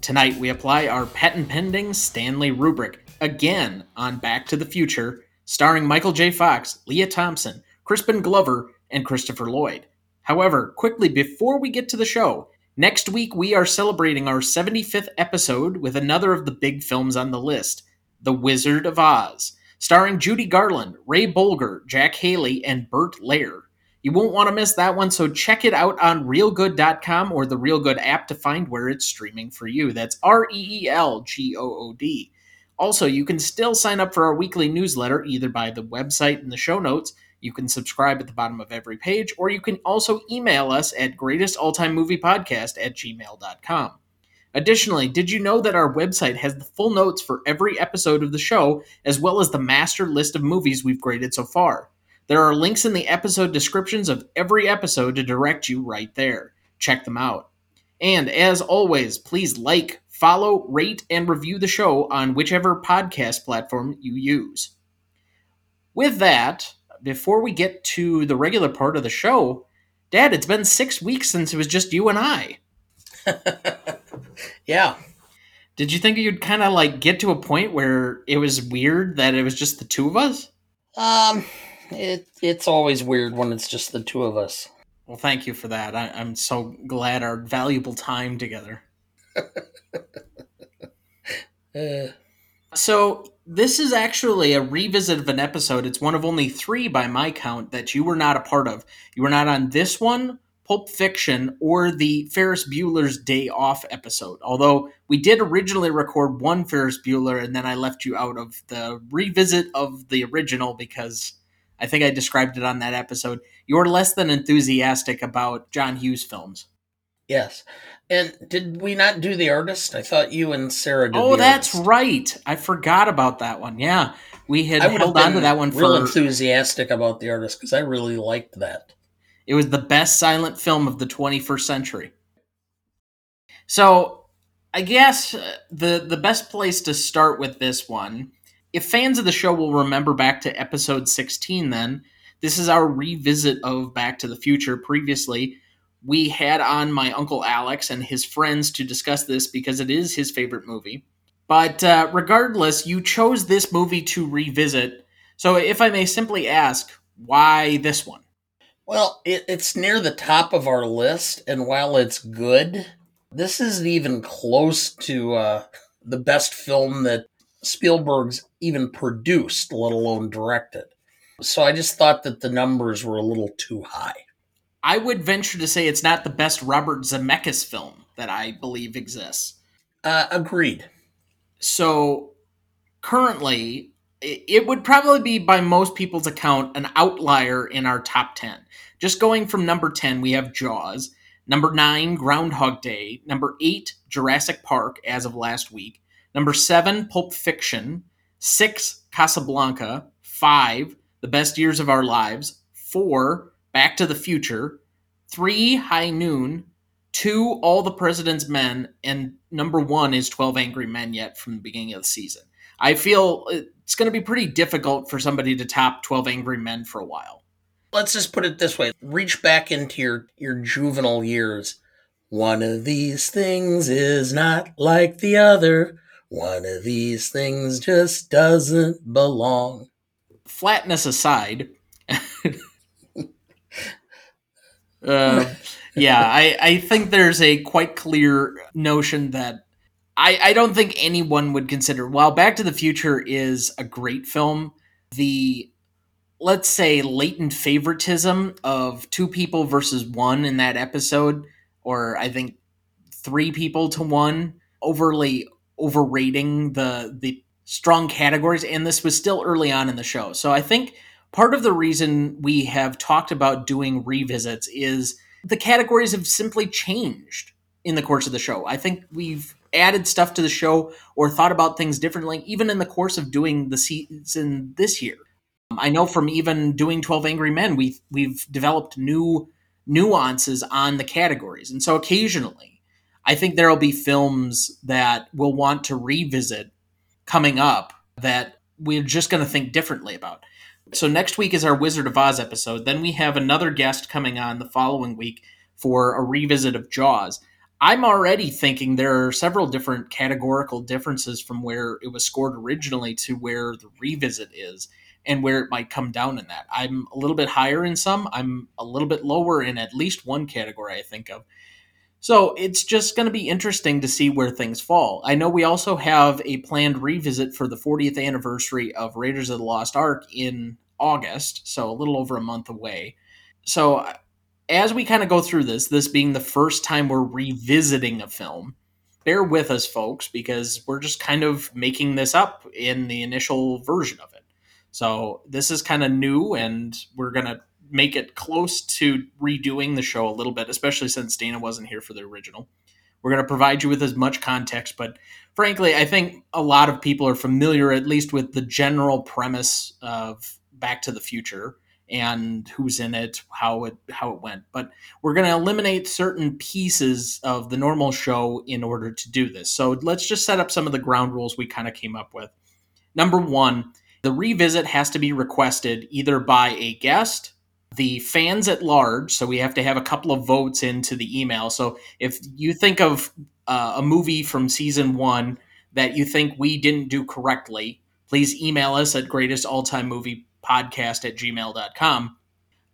Tonight we apply our patent pending Stanley rubric again on Back to the Future, starring Michael J. Fox, Lea Thompson, Crispin Glover, and Christopher Lloyd. However, quickly before we get to the show, next week we are celebrating our 75th episode with another of the big films on the list, The Wizard of Oz starring Judy Garland, Ray Bolger, Jack Haley, and Bert Lahr. You won't want to miss that one, so check it out on reelgood.com or the Reelgood app to find where it's streaming for you. That's R E E L G O O D. Also, you can still sign up for our weekly newsletter either by the website in the show notes. You can subscribe at the bottom of every page, or you can also email us at greatestalltimemoviepodcast at gmail.com. Additionally, did you know that our website has the full notes for every episode of the show, as well as the master list of movies we've graded so far? There are links in the episode descriptions of every episode to direct you right there. Check them out. And as always, please like, follow, rate, and review the show on whichever podcast platform you use. With that, before we get to the regular part of the show, Dad, it's been six weeks since it was just you and I. yeah. Did you think you'd kind of like get to a point where it was weird that it was just the two of us? Um, it it's always weird when it's just the two of us. Well, thank you for that. I, I'm so glad our valuable time together. uh. So this is actually a revisit of an episode. It's one of only three by my count that you were not a part of. You were not on this one Pulp Fiction or the Ferris Bueller's Day Off episode. Although we did originally record one Ferris Bueller and then I left you out of the revisit of the original because I think I described it on that episode. You're less than enthusiastic about John Hughes films. Yes. And did we not do the artist? I thought you and Sarah did. Oh, that's artist. right. I forgot about that one. Yeah, we had held on to that one. Real for... enthusiastic about the artist because I really liked that. It was the best silent film of the 21st century. So, I guess uh, the the best place to start with this one, if fans of the show will remember back to episode 16 then, this is our revisit of Back to the Future. Previously, we had on my uncle Alex and his friends to discuss this because it is his favorite movie. But uh, regardless, you chose this movie to revisit. So, if I may simply ask, why this one? Well, it, it's near the top of our list, and while it's good, this isn't even close to uh, the best film that Spielberg's even produced, let alone directed. So I just thought that the numbers were a little too high. I would venture to say it's not the best Robert Zemeckis film that I believe exists. Uh, agreed. So currently, it would probably be, by most people's account, an outlier in our top 10. Just going from number 10, we have Jaws. Number 9, Groundhog Day. Number 8, Jurassic Park, as of last week. Number 7, Pulp Fiction. 6, Casablanca. 5, The Best Years of Our Lives. 4, Back to the Future. 3, High Noon. 2, All the President's Men. And number 1 is 12 Angry Men yet from the beginning of the season. I feel uh, it's going to be pretty difficult for somebody to top 12 Angry Men for a while let's just put it this way reach back into your your juvenile years one of these things is not like the other one of these things just doesn't belong. Flatness aside uh, yeah I, I think there's a quite clear notion that I, I don't think anyone would consider while back to the future is a great film the let's say latent favoritism of two people versus one in that episode or i think three people to one overly overrating the the strong categories and this was still early on in the show so i think part of the reason we have talked about doing revisits is the categories have simply changed in the course of the show i think we've added stuff to the show or thought about things differently, even in the course of doing the season this year. Um, I know from even doing 12 Angry Men, we've, we've developed new nuances on the categories. And so occasionally, I think there will be films that we'll want to revisit coming up that we're just going to think differently about. So next week is our Wizard of Oz episode. Then we have another guest coming on the following week for a revisit of Jaws. I'm already thinking there are several different categorical differences from where it was scored originally to where the revisit is and where it might come down in that. I'm a little bit higher in some, I'm a little bit lower in at least one category I think of. So it's just going to be interesting to see where things fall. I know we also have a planned revisit for the 40th anniversary of Raiders of the Lost Ark in August, so a little over a month away. So as we kind of go through this, this being the first time we're revisiting a film, bear with us, folks, because we're just kind of making this up in the initial version of it. So this is kind of new, and we're going to make it close to redoing the show a little bit, especially since Dana wasn't here for the original. We're going to provide you with as much context, but frankly, I think a lot of people are familiar, at least with the general premise of Back to the Future and who's in it, how it how it went. But we're going to eliminate certain pieces of the normal show in order to do this. So let's just set up some of the ground rules we kind of came up with. Number 1, the revisit has to be requested either by a guest, the fans at large. So we have to have a couple of votes into the email. So if you think of uh, a movie from season one that you think we didn't do correctly, please email us at greatest all time movie podcast at gmail.com.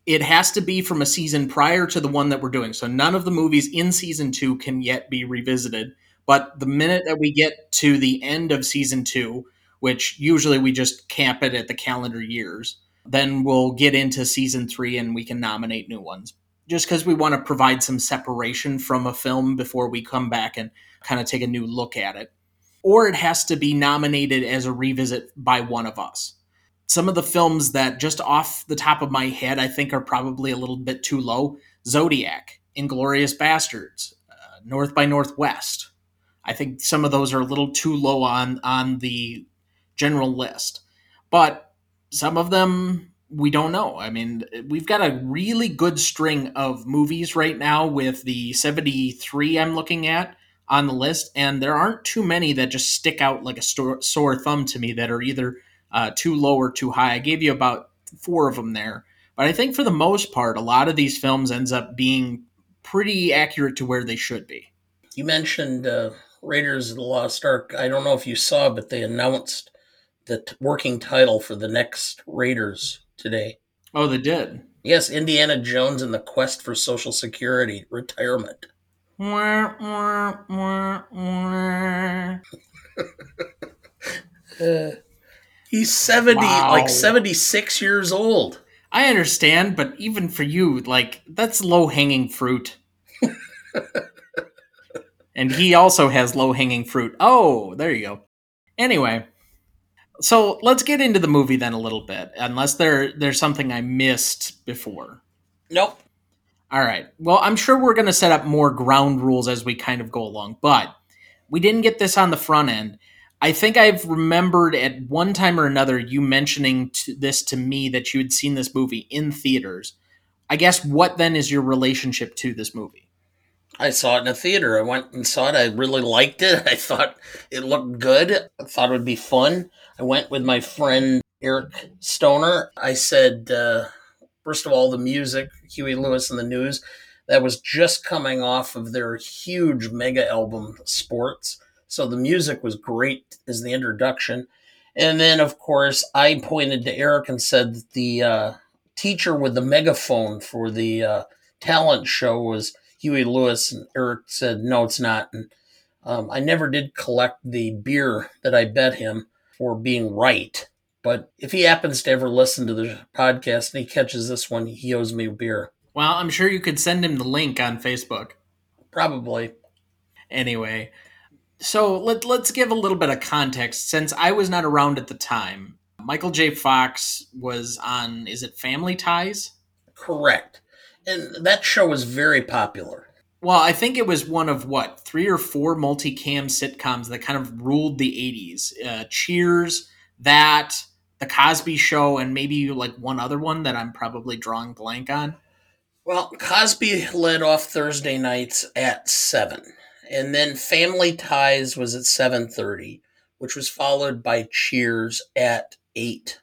It has to be from a season prior to the one that we're doing. So none of the movies in season two can yet be revisited. But the minute that we get to the end of season two, which usually we just camp it at the calendar years, then we'll get into season three and we can nominate new ones. Just because we want to provide some separation from a film before we come back and kind of take a new look at it. Or it has to be nominated as a revisit by one of us. Some of the films that, just off the top of my head, I think are probably a little bit too low Zodiac, Inglourious Basterds, uh, North by Northwest. I think some of those are a little too low on, on the general list. But some of them we don't know. I mean, we've got a really good string of movies right now with the 73 I'm looking at on the list, and there aren't too many that just stick out like a sore thumb to me that are either uh, too low or too high. I gave you about four of them there. But I think for the most part, a lot of these films ends up being pretty accurate to where they should be. You mentioned uh, Raiders of the Lost Ark. I don't know if you saw, but they announced the t- working title for the next Raiders today. Oh, they did. Yes, Indiana Jones and the Quest for Social Security retirement. uh, he's 70, wow. like 76 years old. I understand, but even for you, like, that's low hanging fruit. and he also has low hanging fruit. Oh, there you go. Anyway, so let's get into the movie then a little bit, unless there there's something I missed before. Nope. All right. Well, I'm sure we're going to set up more ground rules as we kind of go along, but we didn't get this on the front end. I think I've remembered at one time or another you mentioning to this to me that you had seen this movie in theaters. I guess what then is your relationship to this movie? I saw it in a theater. I went and saw it. I really liked it. I thought it looked good. I thought it would be fun. I went with my friend Eric Stoner. I said, uh, first of all, the music, Huey Lewis and the News, that was just coming off of their huge mega album, Sports. So the music was great as the introduction. And then, of course, I pointed to Eric and said that the uh, teacher with the megaphone for the uh, talent show was Huey Lewis, and Eric said, no, it's not. And um, I never did collect the beer that I bet him for being right. But if he happens to ever listen to the podcast and he catches this one, he owes me a beer. Well, I'm sure you could send him the link on Facebook. Probably. Anyway, so let, let's give a little bit of context. Since I was not around at the time, Michael J. Fox was on, is it Family Ties? Correct and that show was very popular. Well, I think it was one of what three or four multicam sitcoms that kind of ruled the '80s. Uh, Cheers, that, The Cosby Show, and maybe like one other one that I'm probably drawing blank on. Well, Cosby led off Thursday nights at seven, and then Family Ties was at seven thirty, which was followed by Cheers at eight,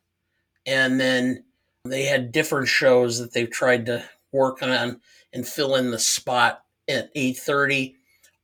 and then they had different shows that they tried to work on and fill in the spot at 8.30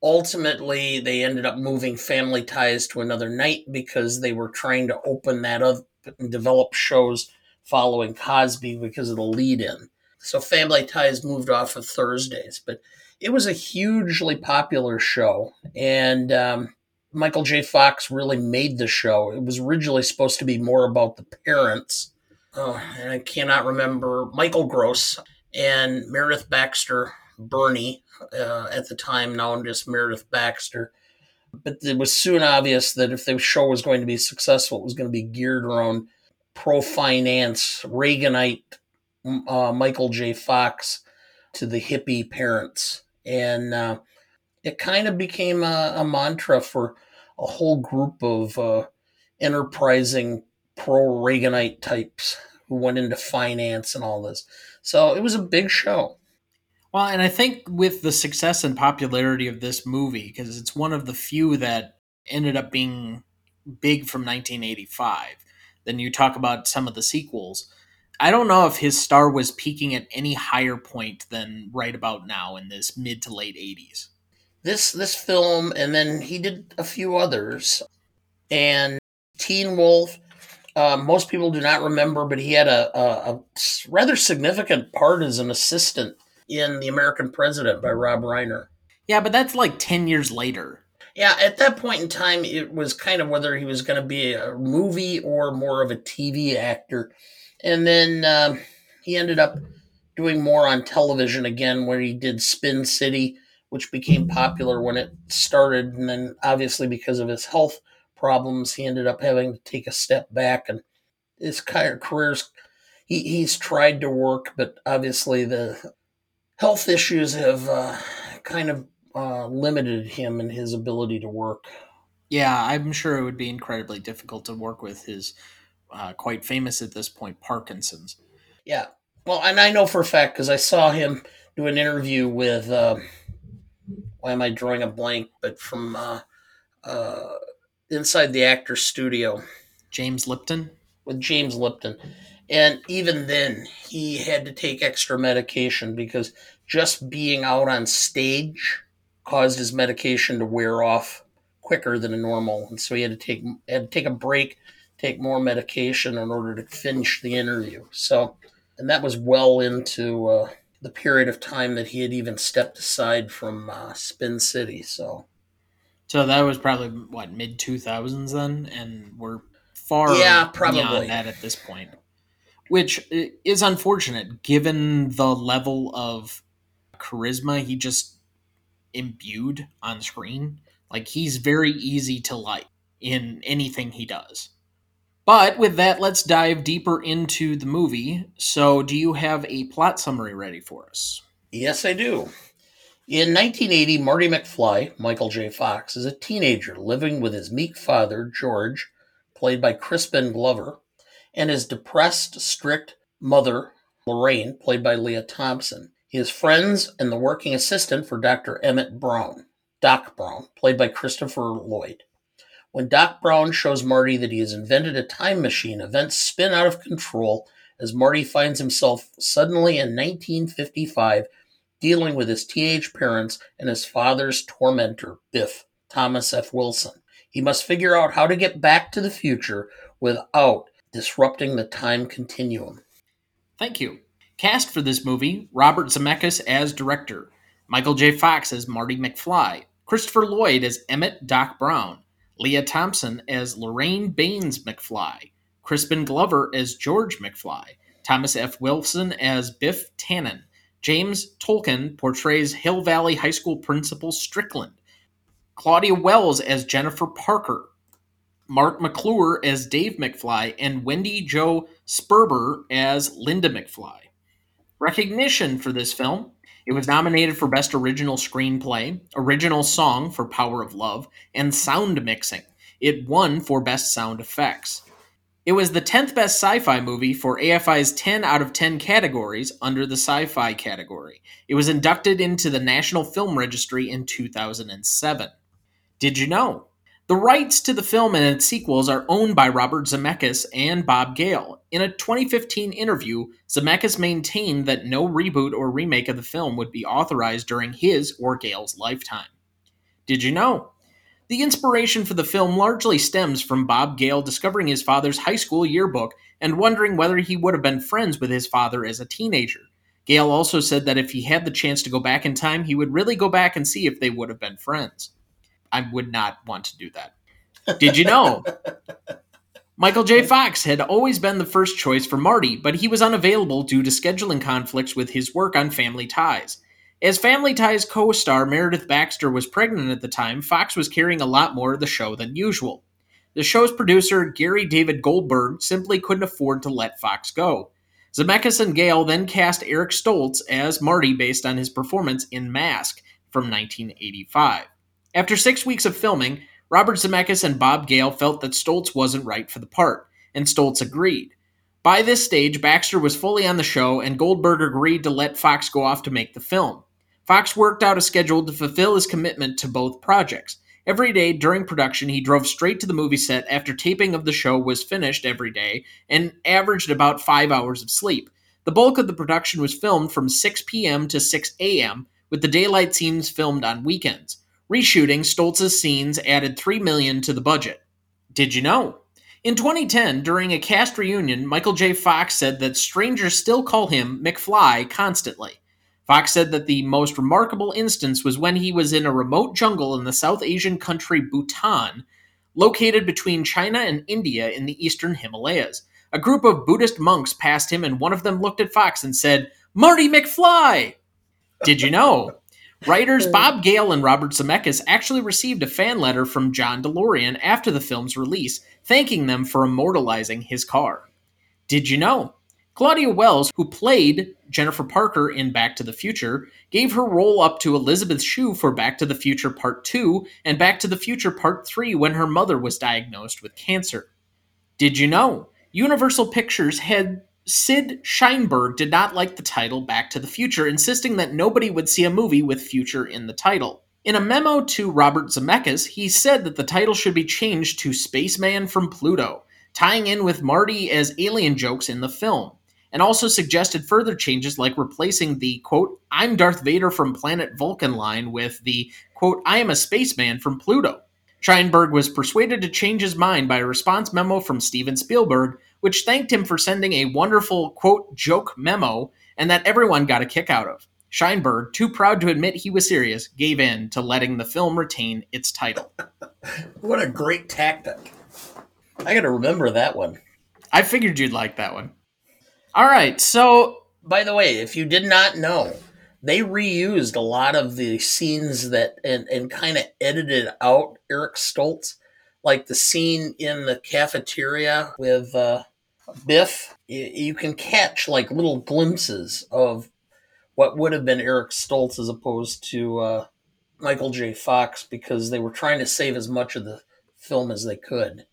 ultimately they ended up moving family ties to another night because they were trying to open that up and develop shows following cosby because of the lead in so family ties moved off of thursdays but it was a hugely popular show and um, michael j. Fox really made the show. It was originally supposed to be more about the parents oh and i cannot remember michael gross and meredith baxter Birney uh, at the time, known as Meredith Baxter. But it was soon obvious that if the show was going to be successful, it was going to be geared around pro finance, Reaganite uh, Michael J. Fox to the hippie parents. And uh, it kind of became a, a, mantra for a whole group of uh, enterprising pro Reaganite types who went into finance and all this. So it was a big show. Well, and I think with the success and popularity of this movie, because it's one of the few that ended up being big from 1985, then you talk about some of the sequels. I don't know if his star was peaking at any higher point than right about now in this mid to late 80s. This this film, and then he did a few others, and Teen Wolf. Uh, most people do not remember, but he had a, a, a rather significant part as an assistant in The American President by Rob Reiner. Yeah, but that's like 10 years later. Yeah, at that point in time, it was kind of whether he was going to be a movie or more of a TV actor. And then uh, he ended up doing more on television again, where he did Spin City, which became popular when it started. And then, obviously, because of his health problems, he ended up having to take a step back. And his career's, he, he's tried to work, but obviously, the health issues have uh, kind of uh, limited him in his ability to work. Yeah, I'm sure it would be incredibly difficult to work with his uh, quite famous at this point Parkinson's. Yeah, well, and I know for a fact because I saw him do an interview with. Uh, why am I drawing a blank? But from uh, uh, inside the actor's studio, James Lipton. With James Lipton, and even then, he had to take extra medication because just being out on stage caused his medication to wear off quicker than a normal. And so he had to take had to take a break, take more medication in order to finish the interview. So, and that was well into uh, the period of time that he had even stepped aside from uh, Spin City. So, so that was probably what mid two thousands then, and we're far yeah probably that at this point which is unfortunate given the level of charisma he just imbued on screen. Like he's very easy to like in anything he does. But with that, let's dive deeper into the movie. So, do you have a plot summary ready for us? Yes, I do. In 1980, Marty McFly, Michael J. Fox, is a teenager living with his meek father, George, played by Crispin Glover, and his depressed, strict mother, Lorraine, played by Lea Thompson. He is friends and the working assistant for Dr. Emmett Brown, Doc Brown, played by Christopher Lloyd. When Doc Brown shows Marty that he has invented a time machine, events spin out of control as Marty finds himself suddenly in 1955 dealing with his teenage parents and his father's tormentor, Biff, Thomas F. Wilson. He must figure out how to get back to the future without disrupting the time continuum. Thank you. Cast for this movie Robert Zemeckis as director, Michael J. Fox as Marty McFly, Christopher Lloyd as Emmett Doc Brown, Lea Thompson as Lorraine Baines McFly, Crispin Glover as George McFly, Thomas F. Wilson as Biff Tannen, James Tolkan portrays Hill Valley High School principal Strickland, Claudia Wells as Jennifer Parker, Marc McClure as Dave McFly, and Wendy Jo Sperber as Linda McFly. Recognition for this film. It was nominated for Best Original Screenplay, Original Song for Power of Love, and Sound Mixing. It won for Best Sound Effects. It was the 10th best sci fi movie for AFI's 10 out of 10 categories under the sci fi category. It was inducted into the National Film Registry in 2007. Did you know? The rights to the film and its sequels are owned by Robert Zemeckis and Bob Gale. In a 2015 interview, Zemeckis maintained that no reboot or remake of the film would be authorized during his or Gale's lifetime. Did you know? The inspiration for the film largely stems from Bob Gale discovering his father's high school yearbook and wondering whether he would have been friends with his father as a teenager. Gale also said that if he had the chance to go back in time, he would really go back and see if they would have been friends. I would not want to do that. Did you know? Michael J. Fox had always been the first choice for Marty, but he was unavailable due to scheduling conflicts with his work on Family Ties. As Family Ties co star Meredith Baxter was pregnant at the time, Fox was carrying a lot more of the show than usual. The show's producer, Gary David Goldberg, simply couldn't afford to let Fox go. Zemeckis and Gale then cast Eric Stoltz as Marty based on his performance in Mask from 1985. After six weeks of filming, Robert Zemeckis and Bob Gale felt that Stoltz wasn't right for the part, and Stoltz agreed. By this stage, Baxter was fully on the show, and Goldberg agreed to let Fox go off to make the film. Fox worked out a schedule to fulfill his commitment to both projects. Every day during production, he drove straight to the movie set after taping of the show was finished every day and averaged about five hours of sleep. The bulk of the production was filmed from 6 p.m. to 6 a.m., with the daylight scenes filmed on weekends. Reshooting Stoltz's scenes added 3 million to the budget. Did you know? In 2010, during a cast reunion, Michael J. Fox said that strangers still call him McFly constantly. Fox said that the most remarkable instance was when he was in a remote jungle in the South Asian country Bhutan, located between China and India in the eastern Himalayas. A group of Buddhist monks passed him, and one of them looked at Fox and said, Marty McFly! Did you know? Writers Bob Gale and Robert Zemeckis actually received a fan letter from John DeLorean after the film's release, thanking them for immortalizing his car. Did you know? Claudia Wells, who played Jennifer Parker in Back to the Future, gave her role up to Elizabeth Shue for Back to the Future Part 2 and Back to the Future Part 3 when her mother was diagnosed with cancer. Did you know? Universal Pictures had Sid Sheinberg did not like the title Back to the Future, insisting that nobody would see a movie with future in the title. In a memo to Robert Zemeckis, he said that the title should be changed to Spaceman from Pluto, tying in with Marty as alien jokes in the film, and also suggested further changes like replacing the quote, I'm Darth Vader from planet Vulcan line with the quote, I am a spaceman from Pluto. Sheinberg was persuaded to change his mind by a response memo from Steven Spielberg, which thanked him for sending a wonderful, quote, joke memo and that everyone got a kick out of. Sheinberg, too proud to admit he was serious, gave in to letting the film retain its title. what a great tactic. I got to remember that one. I figured you'd like that one. All right, so. By the way, if you did not know, they reused a lot of the scenes that and, and kind of edited out Eric Stoltz like the scene in the cafeteria with uh, Biff, you, can catch like little glimpses of what would have been Eric Stoltz as opposed to uh, Michael J. Fox because they were trying to save as much of the film as they could.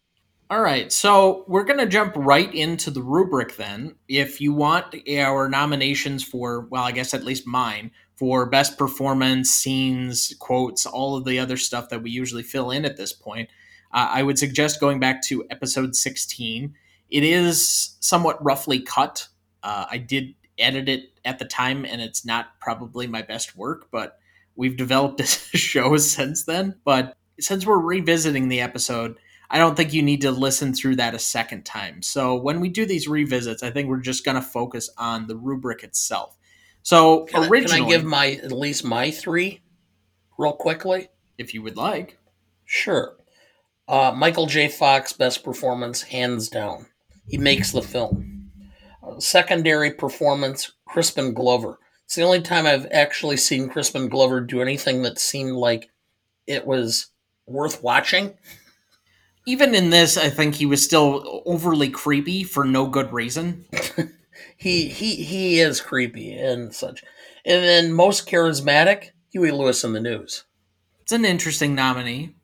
All right, so we're going to jump right into the rubric then. If you want our nominations for, well, I guess at least mine, for best performance, scenes, quotes, all of the other stuff that we usually fill in at this point, uh, I would suggest going back to episode 16. It is somewhat roughly cut. Uh, I did edit it at the time, and it's not probably my best work, but we've developed a show since then. But since we're revisiting the episode, I don't think you need to listen through that a second time. So when we do these revisits, I think we're just going to focus on the rubric itself. So can originally, I, can I give my at least my three, real quickly, if you would like? Sure. Uh, Michael J. Fox, best performance, hands down. He makes the film. Secondary performance, Crispin Glover. It's the only time I've actually seen Crispin Glover do anything that seemed like it was worth watching. Even in this, I think he was still overly creepy for no good reason. he he he is creepy and such. And then most charismatic, Huey Lewis and the News. It's an interesting nominee.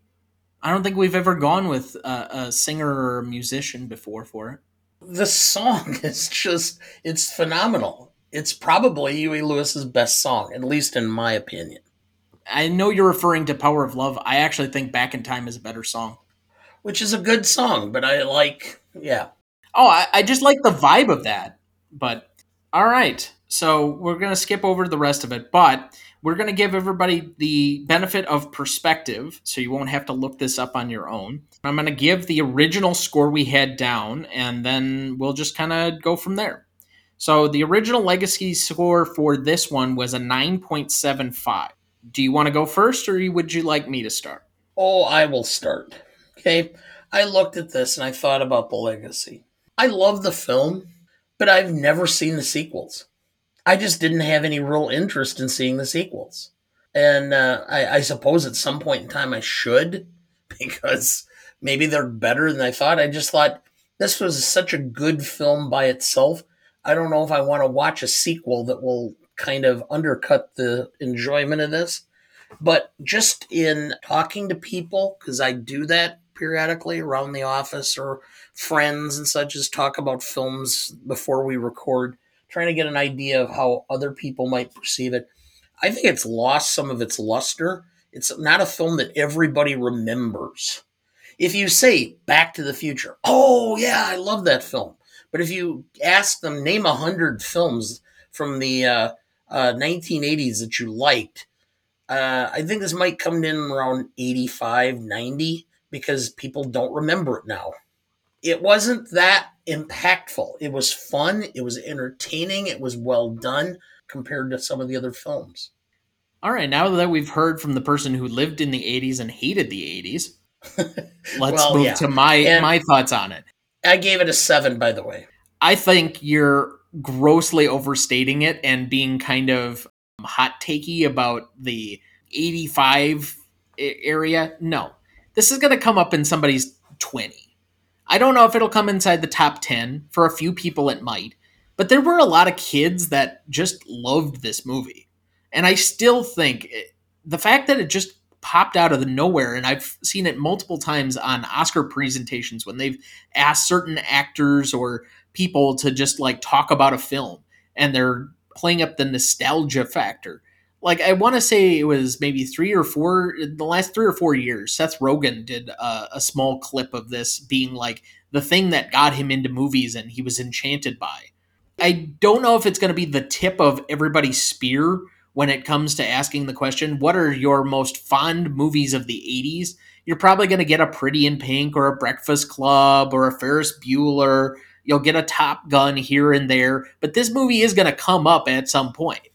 I don't think we've ever gone with a, a singer or a musician before for it. The song is just, it's phenomenal. It's probably Huey Lewis's best song, at least in my opinion. I know you're referring to Power of Love. I actually think Back in Time is a better song. Which is a good song, but I like, yeah. Oh, I, I just like the vibe of that. But all right. So we're going to skip over the rest of it, but we're going to give everybody the benefit of perspective so you won't have to look this up on your own. I'm going to give the original score we had down, and then we'll just kind of go from there. So the original legacy score for this one was a 9.75. Do you want to go first, or would you like me to start? Oh, I will start. Okay. I looked at this and I thought about the legacy. I love the film, but I've never seen the sequels. I just didn't have any real interest in seeing the sequels. And uh, I, I suppose at some point in time I should, because maybe they're better than I thought. I just thought this was such a good film by itself. I don't know if I want to watch a sequel that will kind of undercut the enjoyment of this. But just in talking to people, because I do that periodically around the office or friends and such, as talk about films before we record trying to get an idea of how other people might perceive it. I think it's lost some of its luster. It's not a film that everybody remembers. If you say Back to the Future, oh yeah, I love that film. But if you ask them, name a hundred films from the uh, uh, 1980s that you liked, uh, I think this might come in around 85, 90 because people don't remember it now. It wasn't that impactful. It was fun, it was entertaining, it was well done compared to some of the other films. All right, now that we've heard from the person who lived in the 80s and hated the 80s, let's well, move yeah. to my and my thoughts on it. I gave it a 7 by the way. I think you're grossly overstating it and being kind of hot takey about the 85 area. No. This is going to come up in somebody's 20 I don't know if it'll come inside the top 10. For a few people, it might. But there were a lot of kids that just loved this movie. And I still think it, the fact that it just popped out of the nowhere, and I've seen it multiple times on Oscar presentations when they've asked certain actors or people to just like talk about a film and they're playing up the nostalgia factor like I want to say it was maybe three or four in the last three or four years. Seth Rogen did a, a, small clip of this being like the thing that got him into movies and he was enchanted by. I don't know if it's going to be the tip of everybody's spear when it comes to asking the question, "What are your most fond movies of the '80s?" You're probably going to get a Pretty in Pink or a Breakfast Club or a Ferris Bueller. You'll get a Top Gun here and there, but this movie is going to come up at some point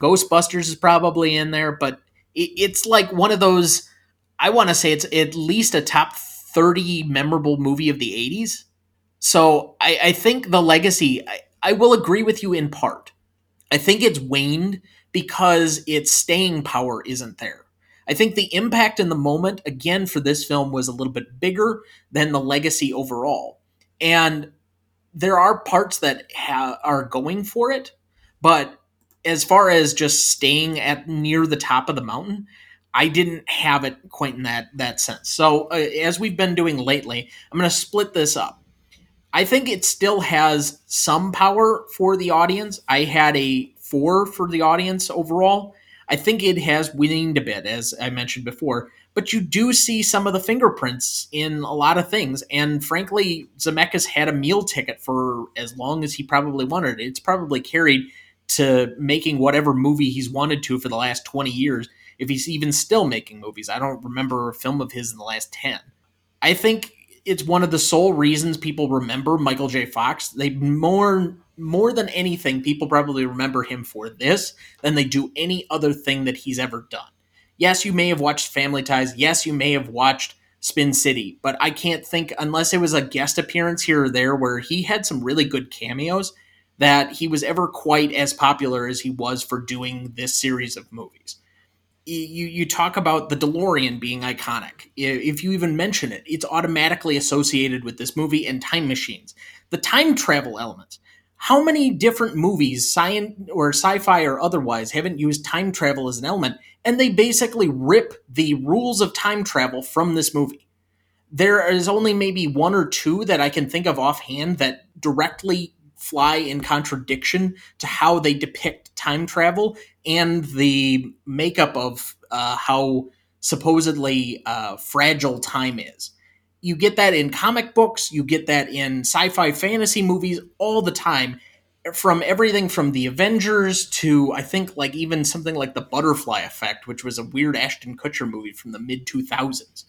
Ghostbusters is probably in there, but it, it's like one of those. I want to say it's at least a top thirty memorable movie of the '80s. So I, I think the legacy. I, I will agree with you in part. I think it's waned because its staying power isn't there. I think the impact in the moment, again, for this film was a little bit bigger than the legacy overall. And there are parts that ha- are going for it, but as far as just staying at near the top of the mountain, I didn't have it quite in that that sense. So uh, as we've been doing lately, I'm going to split this up. I think it still has some power for the audience. I had a four for the audience overall. I think it has weaned a bit, as I mentioned before. But you do see some of the fingerprints in a lot of things. And frankly, Zemeckis had a meal ticket for as long as he probably wanted. It's probably carried to making whatever movie he's wanted to for the last 20 years, if he's even still making movies. I don't remember a film of his in the last 10. I think it's one of the sole reasons people remember Michael J. Fox. They more more than anything, people probably remember him for this than they do any other thing that he's ever done. Yes, you may have watched Family Ties. Yes, you may have watched Spin City, but I can't think unless it was a guest appearance here or there where he had some really good cameos that he was ever quite as popular as he was for doing this series of movies. You, you talk about the DeLorean being iconic. If you even mention it, it's automatically associated with this movie and time machines. The time travel elements. how many different movies, science or sci-fi or otherwise, haven't used time travel as an element, and they basically rip the rules of time travel from this movie. There is only maybe one or two that I can think of offhand that directly fly in contradiction to how they depict time travel and the makeup of uh, how supposedly uh, fragile time is you get that in comic books, you get that in sci-fi fantasy movies all the time from everything from the Avengers to I think like even something like the Butterfly Effect, which was a weird Ashton Kutcher movie from the mid 2000s.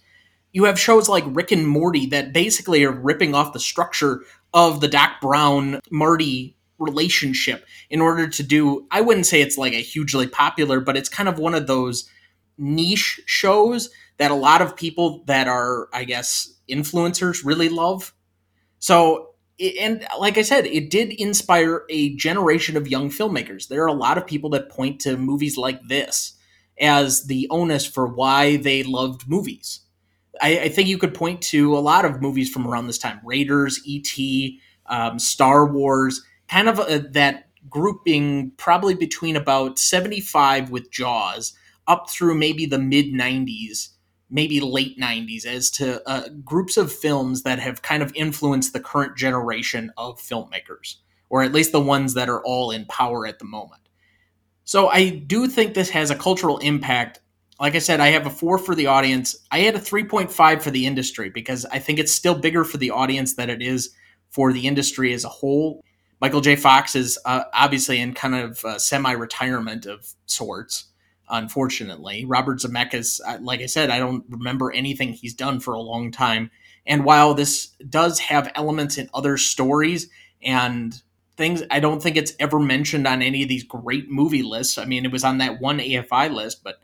You have shows like Rick and Morty that basically are ripping off the structure of the Doc Brown Marty relationship in order to do I wouldn't say it's like a hugely popular, but it's kind of one of those niche shows that a lot of people that are I guess influencers really love. So, and like I said, it did inspire a generation of young filmmakers. There are a lot of people that point to movies like this as the onus for why they loved movies. I, I think you could point to a lot of movies from around this time Raiders, E.T., um, Star Wars, kind of a, that grouping probably between about 75 with Jaws up through maybe the mid 90s maybe late 90s as to uh, groups of films that have kind of influenced the current generation of filmmakers, or at least the ones that are all in power at the moment. So I do think this has a cultural impact. Like I said, I have a four for the audience. I had a 3.5 for the industry because I think it's still bigger for the audience than it is for the industry as a whole. Michael J. Fox is uh, obviously in kind of semi retirement of sorts unfortunately. Robert Zemeckis, like I said, I don't remember anything he's done for a long time. And while this does have elements in other stories and things, I don't think it's ever mentioned on any of these great movie lists. I mean, it was on that one AFI list, but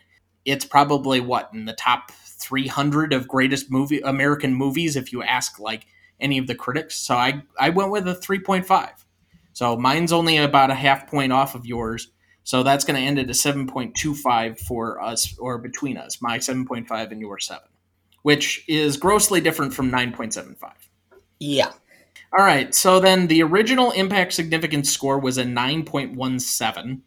it's probably what in the top 300 of greatest movie American movies if you ask like any of the critics. So I I went with a 3.5. So mine's only about a half point off of yours so that's going to end at a 7.25 for us, or between us, my 7.5 and your 7, which is grossly different from 9.75. Yeah. All right. So then the original impact significance score was a 9.17.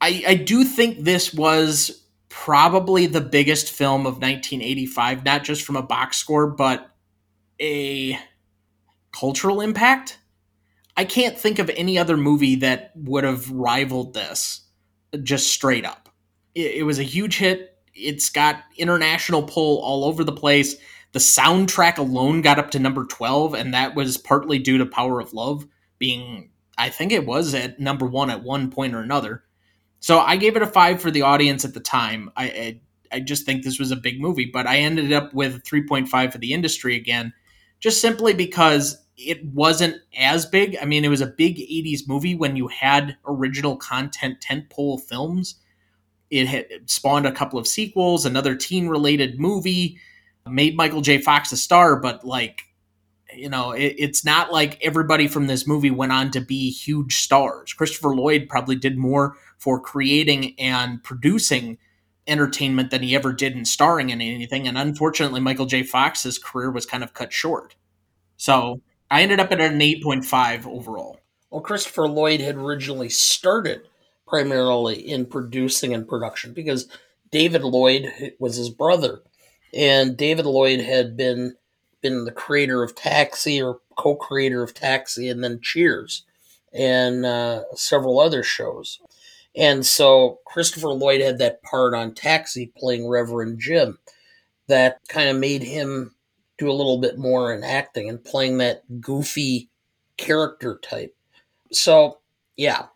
I, I do think this was probably the biggest film of 1985, not just from a box score, but a cultural impact. I can't think of any other movie that would have rivaled this just straight up. It, it was a huge hit. It's got international pull all over the place. The soundtrack alone got up to number 12, and that was partly due to Power of Love being, I think it was at number one at one point or another. So I gave it a five for the audience at the time. I, I, I just think this was a big movie, but I ended up with 3.5 for the industry again, just simply because it wasn't as big. I mean, it was a big 80s movie when you had original content tentpole films. It had spawned a couple of sequels, another teen related movie, made Michael J. Fox a star, but like, you know, it, it's not like everybody from this movie went on to be huge stars. Christopher Lloyd probably did more for creating and producing entertainment than he ever did in starring in anything. And unfortunately, Michael J. Fox's career was kind of cut short. So I ended up at an 8.5 overall. Well, Christopher Lloyd had originally started primarily in producing and production because David Lloyd was his brother, and David Lloyd had been been the creator of Taxi or co-creator of Taxi, and then Cheers, and uh, several other shows. And so Christopher Lloyd had that part on Taxi playing Reverend Jim that kind of made him do a little bit more in acting and playing that goofy character type. So, yeah.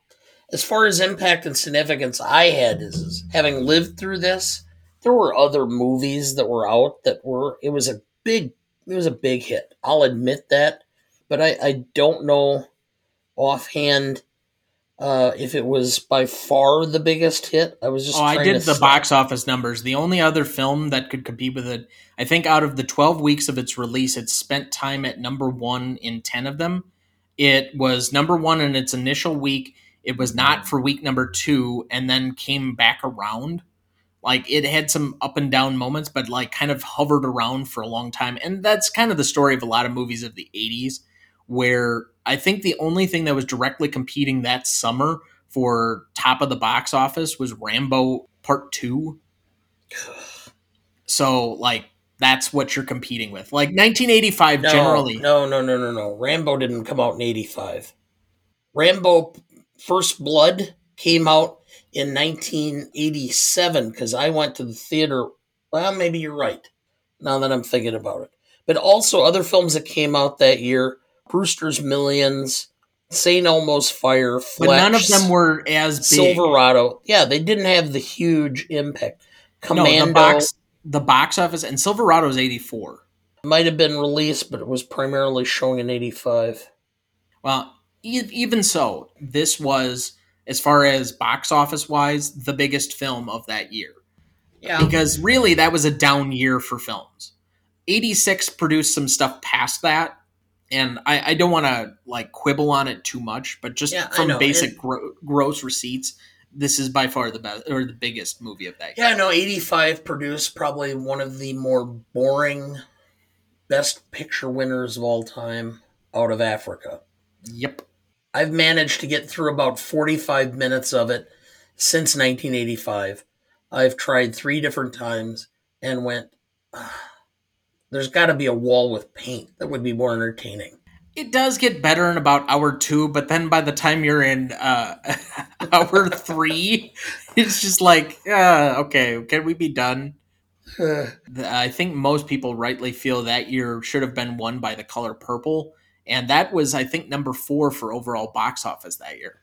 As far as impact and significance I had is, is having lived through this, there were other movies that were out that were it was a big it was a big hit. I'll admit that. But I, I don't know offhand uh, if it was by far the biggest hit. I was just. Oh, I did the box office numbers. The only other film that could compete with it, I think, out of the twelve weeks of its release, it spent time at number one in ten of them. It was number one in its initial week. It was not for week number two, and then came back around. Like it had some up and down moments, but like kind of hovered around for a long time. And that's kind of the story of a lot of movies of the '80s where I think the only thing that was directly competing that summer for top of the box office was Rambo Part 2. So, like, that's what you're competing with. Like 1985 No, generally. No, no, no, no, no. Rambo didn't come out in 85. Rambo First Blood came out in 1987 because I went to the theater. Well, maybe you're right now that I'm thinking about it. But also other films that came out that year Brewster's Millions, St. Elmo's Fire, But none of them were as big. Silverado. Yeah, they didn't have the huge impact. no, Commando the box the box office and Silverado's 84. might have been released, but it was primarily showing in 85. Well, e- even so, this was as far as box office wise the biggest film of that year. Yeah. because really that was a down year for films. 86 produced some stuff past that, and I, I don't want to like quibble on it too much, but just Yeah, from basic gro- gross receipts, this is by far the best or the biggest movie of that year. Yeah, no, 85 produced probably one of the more boring best picture winners of all time out of Africa. Yep. I've managed to get through about 45 minutes of it since 1985. I've tried three different times and went, "Ah, there's got to be a wall with paint that would be more entertaining. It does get better in about hour two, but then by the time you're in uh, hour three, it's just like, uh, okay, can we be done? I think most people rightly feel that year should have been won by The Color Purple, and that was, I think, number four for overall box office that year.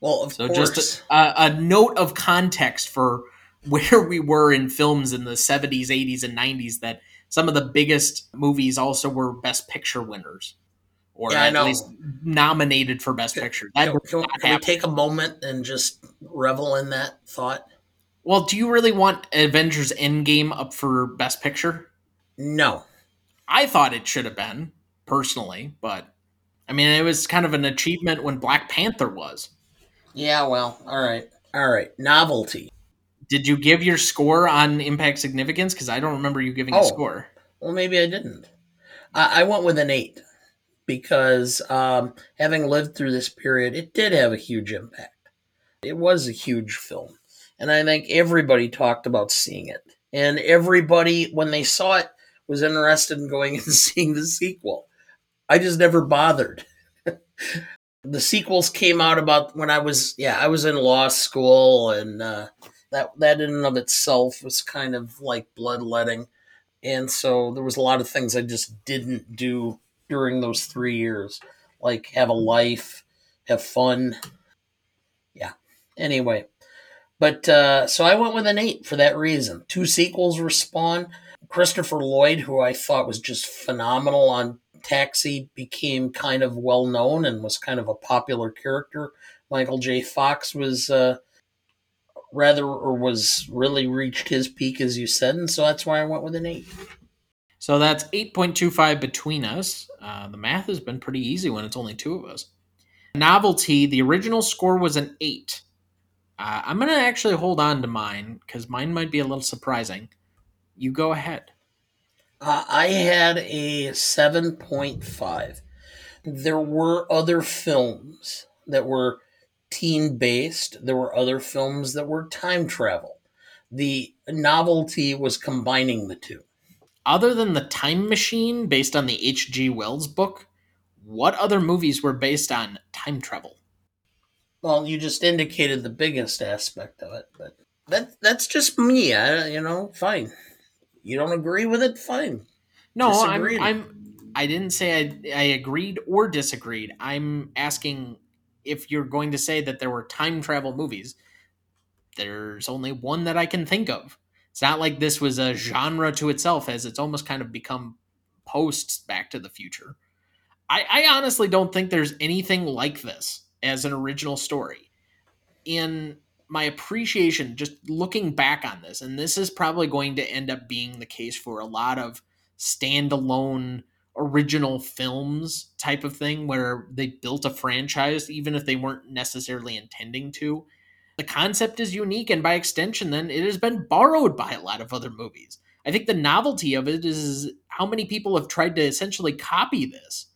well, of So course. just a, a note of context for where we were in films in the 70s, 80s, and 90s that some of the biggest movies also were Best Picture winners, or Yeah, at know. least nominated for Best Picture. That can, can- can we take a moment and just revel in that thought? well, do you really want Avengers Endgame up for Best Picture? No. I thought it should have been personally, but I mean, it was kind of an achievement when Black Panther was. Yeah, well, all right. All right. Novelty. Did you give your score on impact significance? Because I don't remember you giving a Oh. score. Well, maybe I didn't. I, I went with an eight because um, having lived through this period, it did have a huge impact. It was a huge film. And I think everybody talked about seeing it. And everybody, when they saw it, was interested in going and seeing the sequel. I just never bothered. the sequels came out about when I was, yeah, I was in law school, and uh, that that in and of itself was kind of like bloodletting and so there was a lot of things I just didn't do during those three years, like have a life, have fun. Yeah. Anyway, but uh, so I went with an eight for that reason. Two sequels were spawned. Christopher Lloyd, who I thought was just phenomenal on Taxi, became kind of well known and was kind of a popular character. Michael J. Fox was uh, rather or was really reached his peak, as you said, and so that's why I went with an eight. So that's 8.25 between us. Uh, the math has been pretty easy when it's only two of us. Novelty, the original score was an 8. Uh, I'm going to actually hold on to mine because mine might be a little surprising. You go ahead. Uh, I had a 7.5. There were other films that were teen based, there were other films that were time travel. The novelty was combining the two. Other than The Time Machine, based on the H.G. Wells book, what other movies were based on time travel? Well, you just indicated the biggest aspect of it, but that that's just me. I, you know, fine. You don't agree with it, fine. No, Disagreed. I'm, I'm. I didn't say I, I agreed or disagreed. I'm asking if you're going to say that there were time travel movies. There's only one that I can think of. It's not like this was a genre to itself, as it's almost kind of become post Back to the Future. I, I honestly don't think there's anything like this as an original story. In my appreciation, just looking back on this, and this is probably going to end up being the case for a lot of standalone original films type of thing where they built a franchise even if they weren't necessarily intending to. The concept is unique and by extension then it has been borrowed by a lot of other movies. I think the novelty of it is how many people have tried to essentially copy this.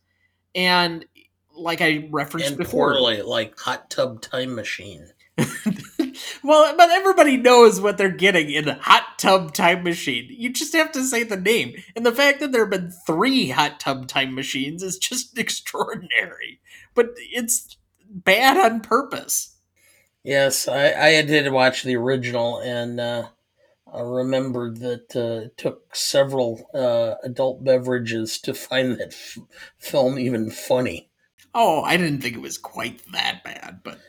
And like I referenced and before, poorly, like hot tub time machine. well, but everybody knows what they're getting in Hot Tub Time Machine. You just have to say the name. And the fact that there have been three Hot Tub Time Machines is just extraordinary. But it's bad on purpose. Yes, I, I did watch the original, and uh, I remembered that uh, it took several uh, adult beverages to find that f- film even funny. Oh, I didn't think it was quite that bad, but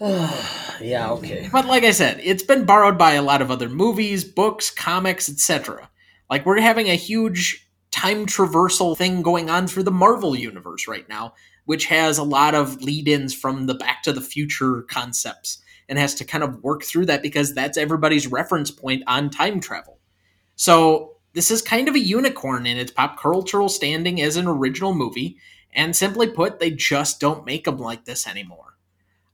yeah, okay. But like I said, it's been borrowed by a lot of other movies, books, comics, etc. Like we're having a huge time traversal thing going on through the Marvel universe right now, which has a lot of lead-ins from the Back to the Future concepts and has to kind of work through that because that's everybody's reference point on time travel. So this is kind of a unicorn in its pop cultural standing as an original movie, and simply put, they just don't make them like this anymore.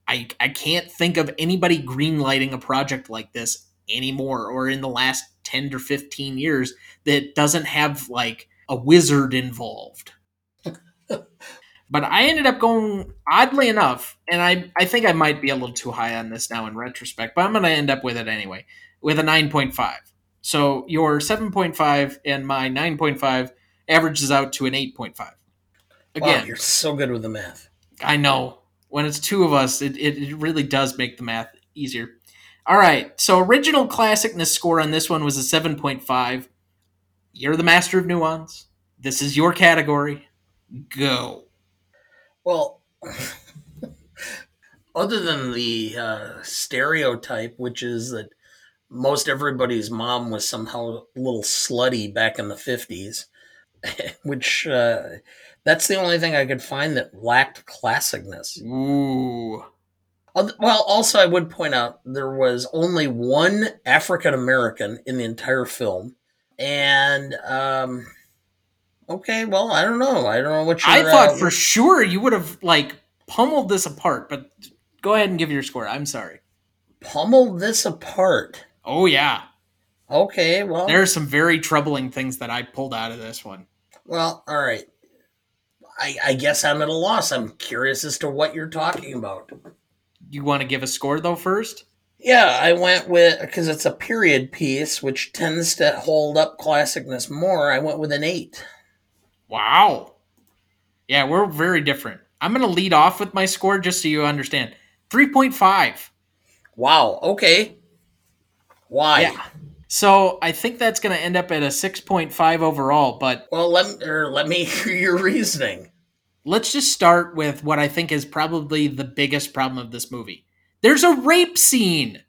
I, I can't think of anybody greenlighting a project like this anymore or in the last 10 to 15 years that doesn't have like a wizard involved. but I ended up going oddly enough, and I, I think I might be a little too high on this now in retrospect, but I'm going to end up with it anyway, with a 9.5. So your 7.5 and my 9.5 averages out to an 8.5. Again, wow, you're so good with the math. I know when it's two of us, it, it, it really does make the math easier. All right, so original classicness score on this one was a 7.5. You're the master of nuance. This is your category. Go. Well, other than the uh, stereotype, which is that most everybody's mom was somehow a little slutty back in the 50s, which uh, that's the only thing I could find that lacked classicness. Ooh. Well, also, I would point out there was only one African American in the entire film. And, um, okay, well, I don't know. I don't know what you I thought uh, for sure you would have, like, pummeled this apart, but go ahead and give your score. I'm sorry. Pummeled this apart? Oh, yeah. Okay, well. There are some very troubling things that I pulled out of this one. Well, all right. I, I guess I'm at a loss. I'm curious as to what you're talking about. You want to give a score though first? Yeah, I went with because it's a period piece, which tends to hold up classicness more. I went with an eight. Wow. Yeah, we're very different. I'm going to lead off with my score just so you understand. 3.5. Wow. Okay. Why? Yeah. So I think that's going to end up at a 6.5 overall. But well, let me, let me hear your reasoning. Let's just start with what I think is probably the biggest problem of this movie. There's a rape scene.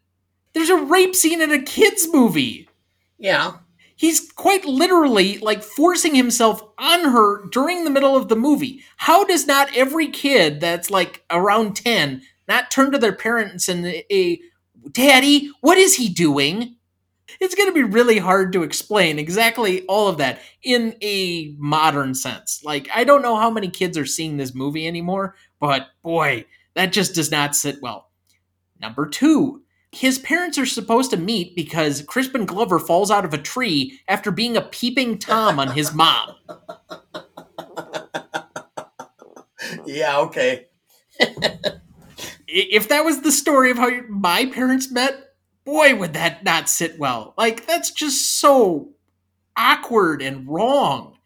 There's a rape scene in a kids movie. Yeah. He's quite literally like forcing himself on her during the middle of the movie. How does not every kid that's like around 10 not turn to their parents and a daddy, what is he doing? It's going to be really hard to explain exactly all of that in a modern sense. Like, I don't know how many kids are seeing this movie anymore, but boy, that just does not sit well. Number two, his parents are supposed to meet because Crispin Glover falls out of a tree after being a peeping Tom on his mom. yeah, okay. if that was the story of how my parents met, boy, would that not sit well. Like, that's just so awkward and wrong.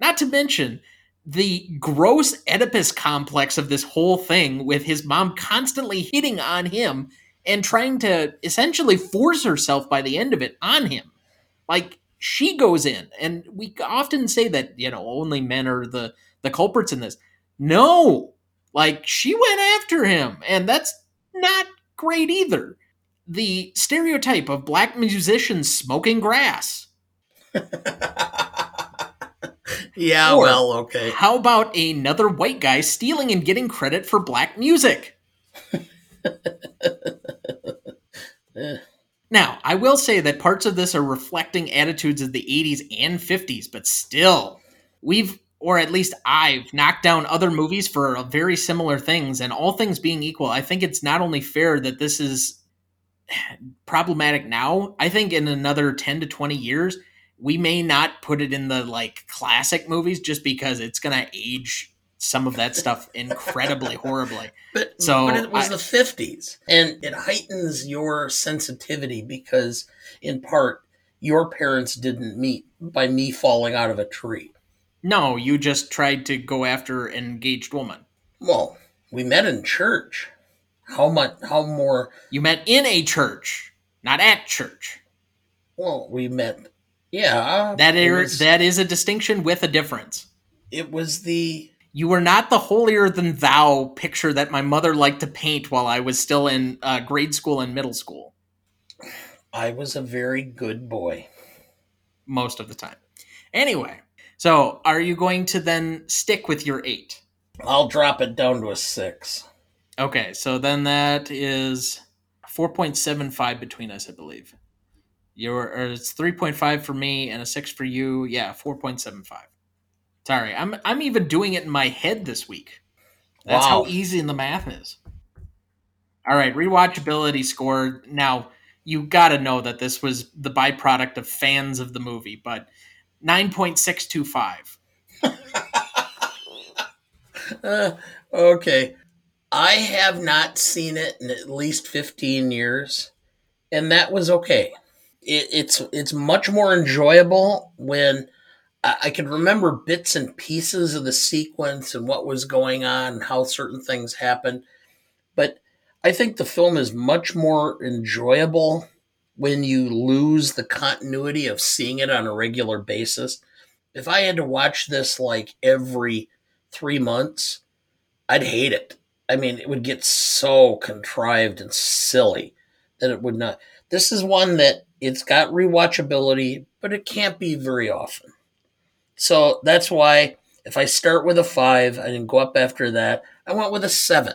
Not to mention the gross Oedipus complex of this whole thing with his mom constantly hitting on him and trying to essentially force herself by the end of it on him. Like, she goes in, and we often say that, you know, only men are the, the culprits in this. No! Like, she went after him, and that's not great either the stereotype of black musicians smoking grass. yeah, or, well, okay. How about another white guy stealing and getting credit for black music? now, I will say that parts of this are reflecting attitudes of the 80s and 50s, but still, we've or at least I've knocked down other movies for very similar things. And all things being equal, I think it's not only fair that this is problematic now. I think in another 10 to 20 years, we may not put it in the like classic movies just because it's going to age some of that stuff incredibly horribly. But, So, but it was I- the 50s, and it heightens your sensitivity because, in part, your parents didn't meet by me falling out of a tree. No, you just tried to go after an engaged woman. Well, we met in church. How much? How more? You met in a church, not at church. Well, we met. Yeah, That is was, that is a distinction with a difference. it was the You were not the holier than thou picture that my mother liked to paint while I was still in uh, grade school and middle school, I was a very good boy. most of the time. Anyway, so are you going to then stick with your eight? I'll drop it down to a six. Okay, so then that is 4.75 between us, I believe. You're, or it's 3.5 for me and a 6 for you. Yeah, 4.75. Sorry, I'm I'm even doing it in my head this week. That's how Wow. easy the math is. All right, rewatchability score. Now, you got to know that this was the byproduct of fans of the movie, but 9.625. Uh, okay. I have not seen it in at least 15 years, and that was okay. It, it's it's much more enjoyable when I, I can remember bits and pieces of the sequence and what was going on and how certain things happened. But I think the film is much more enjoyable when you lose the continuity of seeing it on a regular basis. If I had to watch this like every three months, I'd hate it. I mean, it would get so contrived and silly that it would not. This is one that it's got rewatchability, but it can't be very often. So that's why if I start with a five, I didn't go up after that. I went with a seven.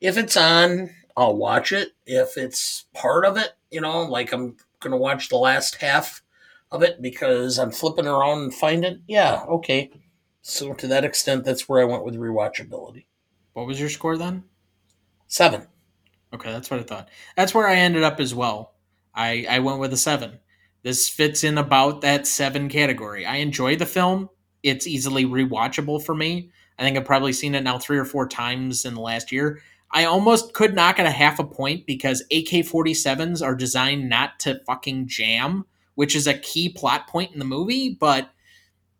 If it's on, I'll watch it. If it's part of it, you know, like I'm going to watch the last half of it because I'm flipping around and find it, yeah, okay. So to that extent, that's where I went with rewatchability. What was your score then? Seven. Okay, that's what I thought. That's where I ended up as well. I I went with a seven. This fits in about that seven category. I enjoy the film. It's easily rewatchable for me. I think I've probably seen it now three or four times in the last year. I almost could knock it a half a point because AK 47s are designed not to fucking jam, which is a key plot point in the movie, but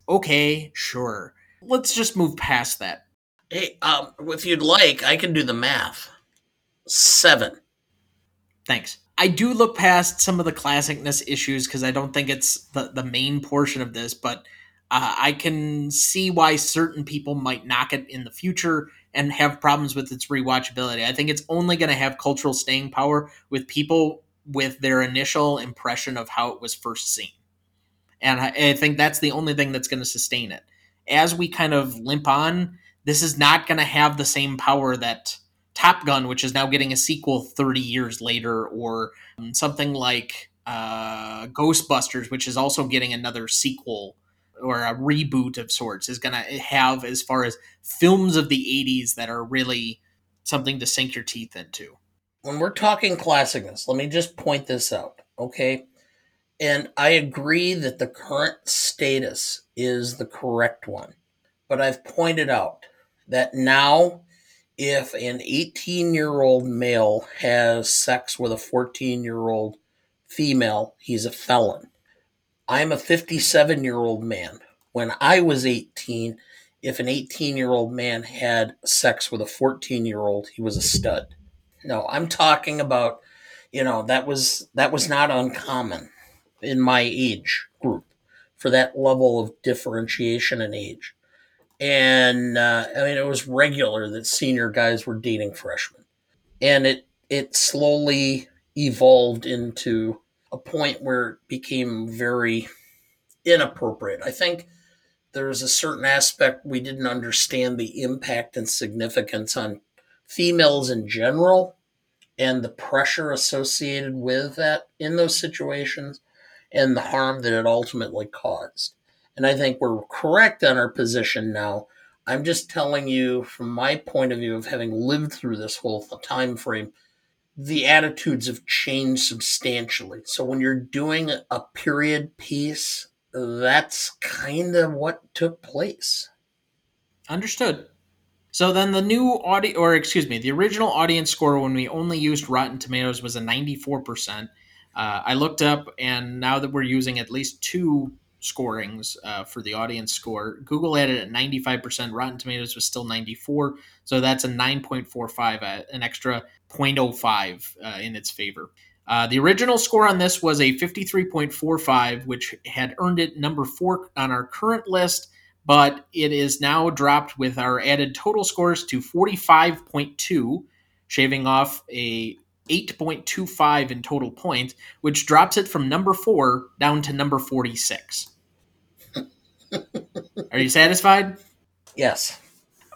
okay, sure. Let's just move past that. Hey, um, if you'd like, I can do the math. Seven. Thanks. I do look past some of the classicness issues because I don't think it's the, the main portion of this, but uh, I can see why certain people might knock it in the future and have problems with its rewatchability. I think it's only going to have cultural staying power with people with their initial impression of how it was first seen. And I, I think that's the only thing that's going to sustain it. As we kind of limp on, this is not going to have the same power that Top Gun, which is now getting a sequel 30 years later, or um, something like uh, Ghostbusters, which is also getting another sequel or a reboot of sorts, is going to have as far as films of the 80s that are really something to sink your teeth into. When we're talking classicness, let me just point this out, okay? And I agree that the current status is the correct one. But I've pointed out that now, if an 18 year old male has sex with a 14 year old female, he's a felon. I'm a 57 year old man. When I was 18, if an 18 year old man had sex with a 14 year old, he was a stud. No, I'm talking about, you know, that was that was not uncommon in my age group for that level of differentiation in age. And uh, I mean, it was regular that senior guys were dating freshmen, and it it slowly evolved into a point where it became very inappropriate. I think there's a certain aspect we didn't understand the impact and significance on females in general and the pressure associated with that in those situations and the harm that it ultimately caused. And I think we're correct on our position now. I'm just telling you from my point of view of having lived through this whole time frame, the attitudes have changed substantially. So when you're doing a period piece, that's kind of what took place. Understood. So then the new audio, or excuse me, the original audience score when we only used Rotten Tomatoes was a 94%. Uh, I looked up, and now that we're using at least two scorings uh, for the audience score, Google had it at 95%. Rotten Tomatoes was still 94, so that's a 9.45, uh, an extra 0.05 uh, in its favor. Uh, the original score on this was a 53.45, which had earned it number four on our current list, but it is now dropped with our added total scores to 45.2, shaving off a 8.25 in total points, which drops it from number four down to number 46. Are you satisfied? Yes.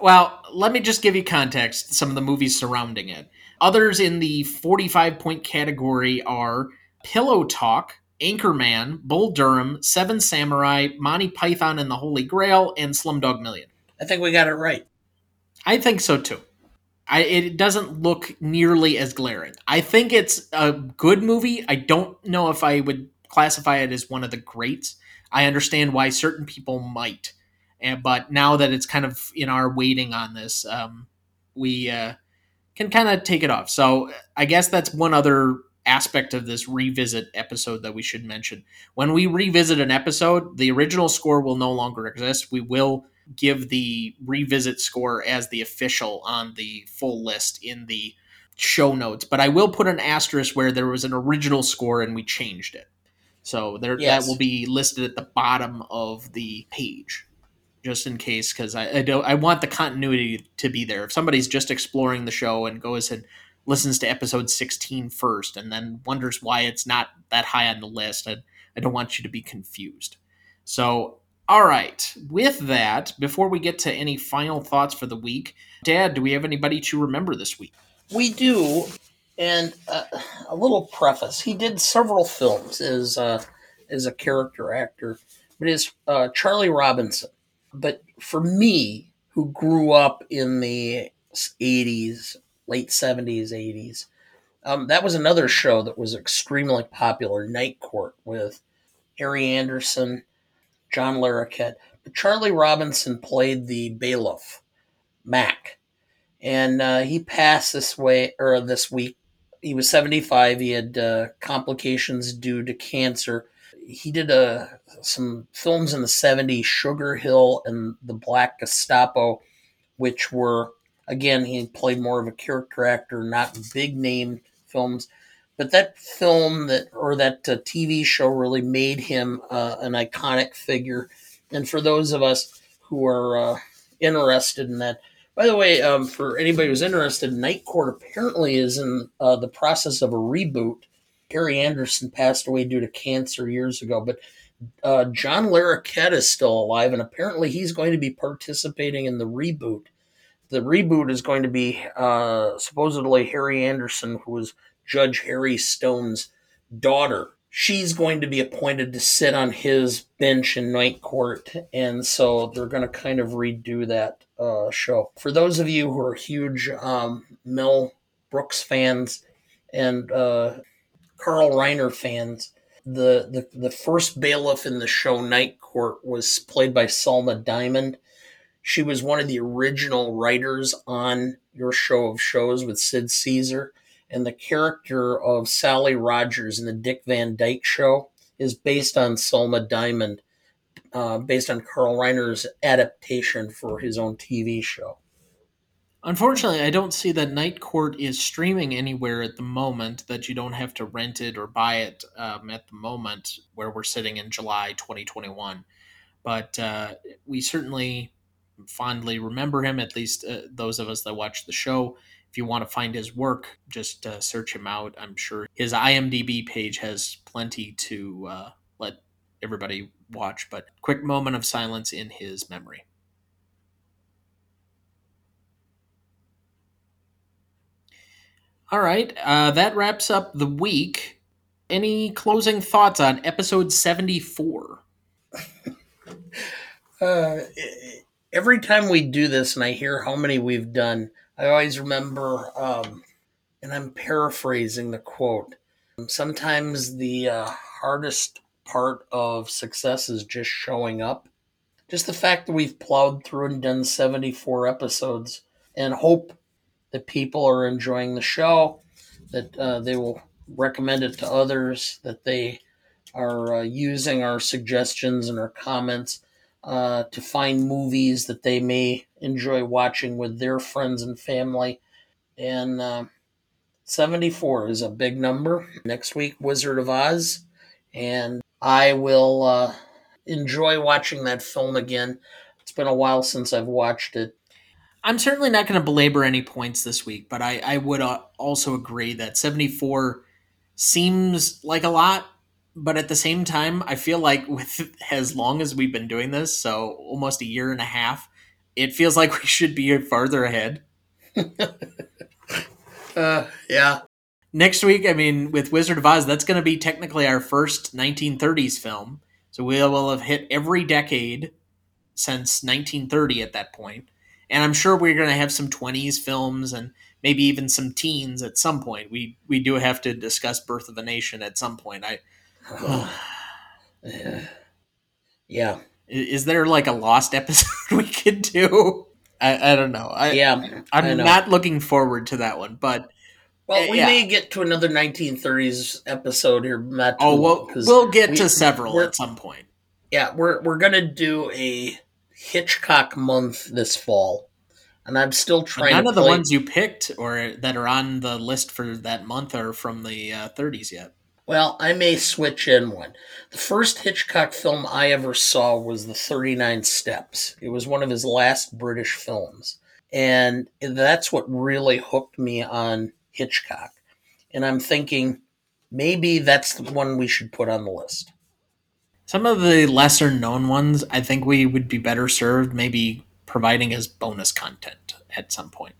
Well, let me just give you context some of the movies surrounding it. Others in the 45 point category are Pillow Talk, Anchorman, Bull Durham, Seven Samurai, Monty Python and the Holy Grail, and Slumdog Million. I think we got it right. I think so too. I, it doesn't look nearly as glaring. I think it's a good movie. I don't know if I would classify it as one of the greats. I understand why certain people might, and but now that it's kind of in our waiting on this, um, we uh, can kind of take it off. So I guess that's one other aspect of this revisit episode that we should mention. When we revisit an episode, the original score will no longer exist. We will give the revisit score as the official on the full list in the show notes, but I will put an asterisk where there was an original score and we changed it. So there Yes. that will be listed at the bottom of the page. Just in case, because I, I don't I want the continuity to be there. If somebody's just exploring the show and goes and listens to episode 16 first and then wonders why it's not that high on the list, I, I don't want you to be confused. So all right. With that, before we get to any final thoughts for the week, Dad, do we have anybody to remember this week? We do, and uh, a little preface. He did several films as uh, as a character actor, but is uh, Charlie Robinson. But for me, who grew up in the '80s, late '70s, '80s, um, that was another show that was extremely popular, Night Court, with Harry Anderson, John Larroquette. But Charlie Robinson played the bailiff, Mac and uh, he passed this way or this week. He was 75. He had uh, complications due to cancer. He did uh, some films in the 70s, Sugar Hill and The Black Gestapo, which were, again, he played more of a character actor, not big name films. But that film that or that uh, TV show really made him uh, an iconic figure. And for those of us who are uh, interested in that, by the way, um, for anybody who's interested, Night Court apparently is in uh, the process of a reboot. Harry Anderson passed away due to cancer years ago, but uh, John Larroquette is still alive, and apparently he's going to be participating in the reboot. The reboot is going to be uh, supposedly Harry Anderson, who was Judge Harry Stone's daughter. She's going to be appointed to sit on his bench in Night Court, and so they're going to kind of redo that uh, show. For those of you who are huge um, Mel Brooks fans and uh, Carl Reiner fans, the, the the first bailiff in the show Night Court was played by Selma Diamond. She was one of the original writers on your show of shows with Sid Caesar, and the character of Sally Rogers in the Dick Van Dyke Show is based on Selma Diamond, uh, based on Carl Reiner's adaptation for his own TV show. Unfortunately, I don't see that Night Court is streaming anywhere at the moment, that you don't have to rent it or buy it um, at the moment where we're sitting in July 2021. But uh, we certainly fondly remember him, at least uh, those of us that watch the show. If you want to find his work, just uh, search him out. I'm sure his IMDb page has plenty to uh, let everybody watch. But quick moment of silence in his memory. All right, uh, that wraps up the week. Any closing thoughts on episode 74? Uh, every time we do this and I hear how many we've done, I always remember, um, and I'm paraphrasing the quote. Sometimes the uh, hardest part of success is just showing up, just the fact that we've plowed through and done 74 episodes and hope that people are enjoying the show, that uh, they will recommend it to others, that they are uh, using our suggestions and our comments uh, to find movies that they may enjoy watching with their friends and family. And uh, 74 is a big number. Next week, Wizard of Oz. And I will uh, enjoy watching that film again. It's been a while since I've watched it. I'm certainly not going to belabor any points this week, but I, I would uh, also agree that 74 seems like a lot, but at the same time, I feel like with as long as we've been doing this, so almost a year and a half, it feels like we should be farther ahead. uh, yeah. Next week, I mean, with Wizard of Oz, that's going to be technically our first 1930s film. So we will have hit every decade since 1930 at that point. And I'm sure we're going to have some 20s films and maybe even some teens at some point. We we do have to discuss Birth of a Nation at some point. I yeah. Is there like a lost episode we could do? I, I don't know. I, yeah, I'm know. not looking forward to that one, but well, we yeah. may get to another 1930s episode here, Matt. oh, we'll, we'll get we- to several at some point. Yeah, we're we're gonna do a Hitchcock month this fall, and I'm still But trying. none to of the ones you picked or that are on the list for that month are from the uh, 30s yet. Well, I may switch in one. The first Hitchcock film I ever saw was The 39 Steps. It was one of his last British films. And that's what really hooked me on Hitchcock. And I'm thinking maybe that's the one we should put on the list. Some of the lesser known ones, I think we would be better served maybe providing as bonus content at some point.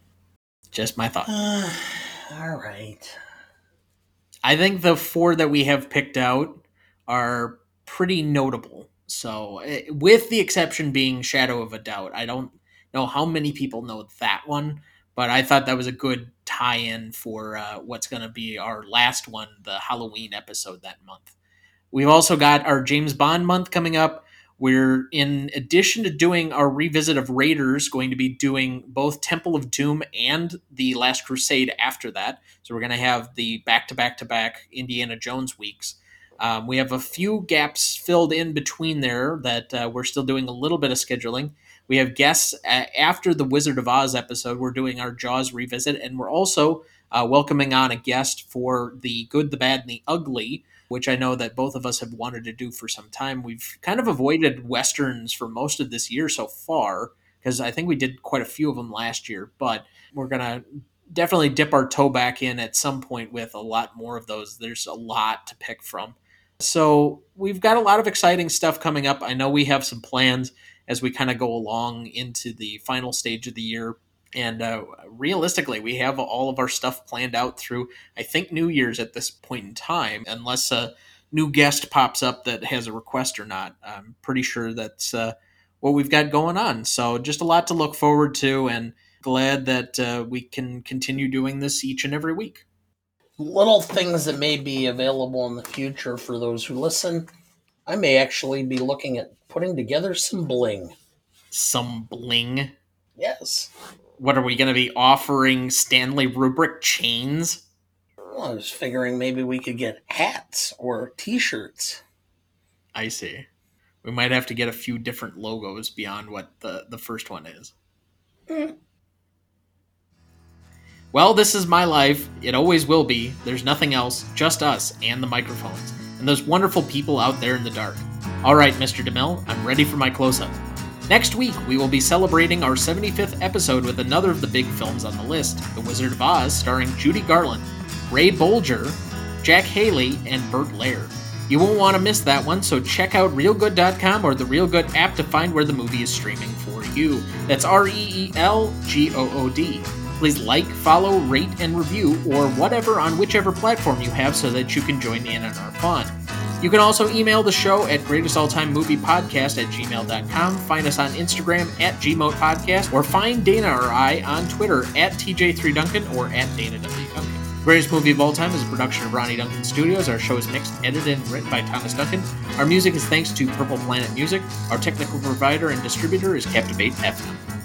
Just my thought. all right. I think the four that we have picked out are pretty notable. So, eh, with the exception being Shadow of a Doubt, I don't know how many people know that one, but I thought that was a good tie in for uh, what's going to be our last one, the Halloween episode that month. We've also got our James Bond month coming up. We're, in addition to doing our revisit of Raiders, going to be doing both Temple of Doom and The Last Crusade after that. So we're going to have the back to back to back Indiana Jones weeks. Um, we have a few gaps filled in between there that uh, we're still doing a little bit of scheduling. We have guests uh, after the Wizard of Oz episode. We're doing our Jaws revisit, and we're also uh, welcoming on a guest for the Good, the Bad, and the Ugly, which I know that both of us have wanted to do for some time. We've kind of avoided westerns for most of this year so far because I think we did quite a few of them last year, but we're gonna definitely dip our toe back in at some point with a lot more of those. There's a lot to pick from. So we've got a lot of exciting stuff coming up. I know we have some plans as we kind of go along into the final stage of the year. And uh, realistically, we have all of our stuff planned out through, I think, New Year's at this point in time, unless a new guest pops up that has a request or not. I'm pretty sure that's uh, what we've got going on. So just a lot to look forward to, and glad that uh, we can continue doing this each and every week. Little things that may be available in the future for those who listen. I may actually be looking at putting together some bling. Some bling. Yes. What are we going to be offering Stanley Kubrick chains? Well, I was figuring maybe we could get hats or t shirts. I see. We might have to get a few different logos beyond what the, the first one is. Hmm. Well, this is my life. It always will be. There's nothing else, just us and the microphones, and those wonderful people out there in the dark. All right, Mr. DeMille, I'm ready for my close up. Next week, we will be celebrating our 75th episode with another of the big films on the list The Wizard of Oz, starring Judy Garland, Ray Bolger, Jack Haley, and Bert Lahr. You won't want to miss that one, so check out reelgood.com or the Reelgood app to find where the movie is streaming for you. That's R E E L G O O D. Please like, follow, rate, and review, or whatever on whichever platform you have so that you can join in on our fun. You can also email the show at greatestalltimemoviepodcast at gmail.com, find us on Instagram at gmoatpodcast, or find Dana or I on Twitter at TJ3Duncan or at Dana W. Duncan. Greatest Movie of All Time is a production of Ronny Duncan Studios. Our show is mixed, edited, and written by Thomas Duncan. Our music is thanks to Purple Planet Music. Our technical provider and distributor is Captivate FM.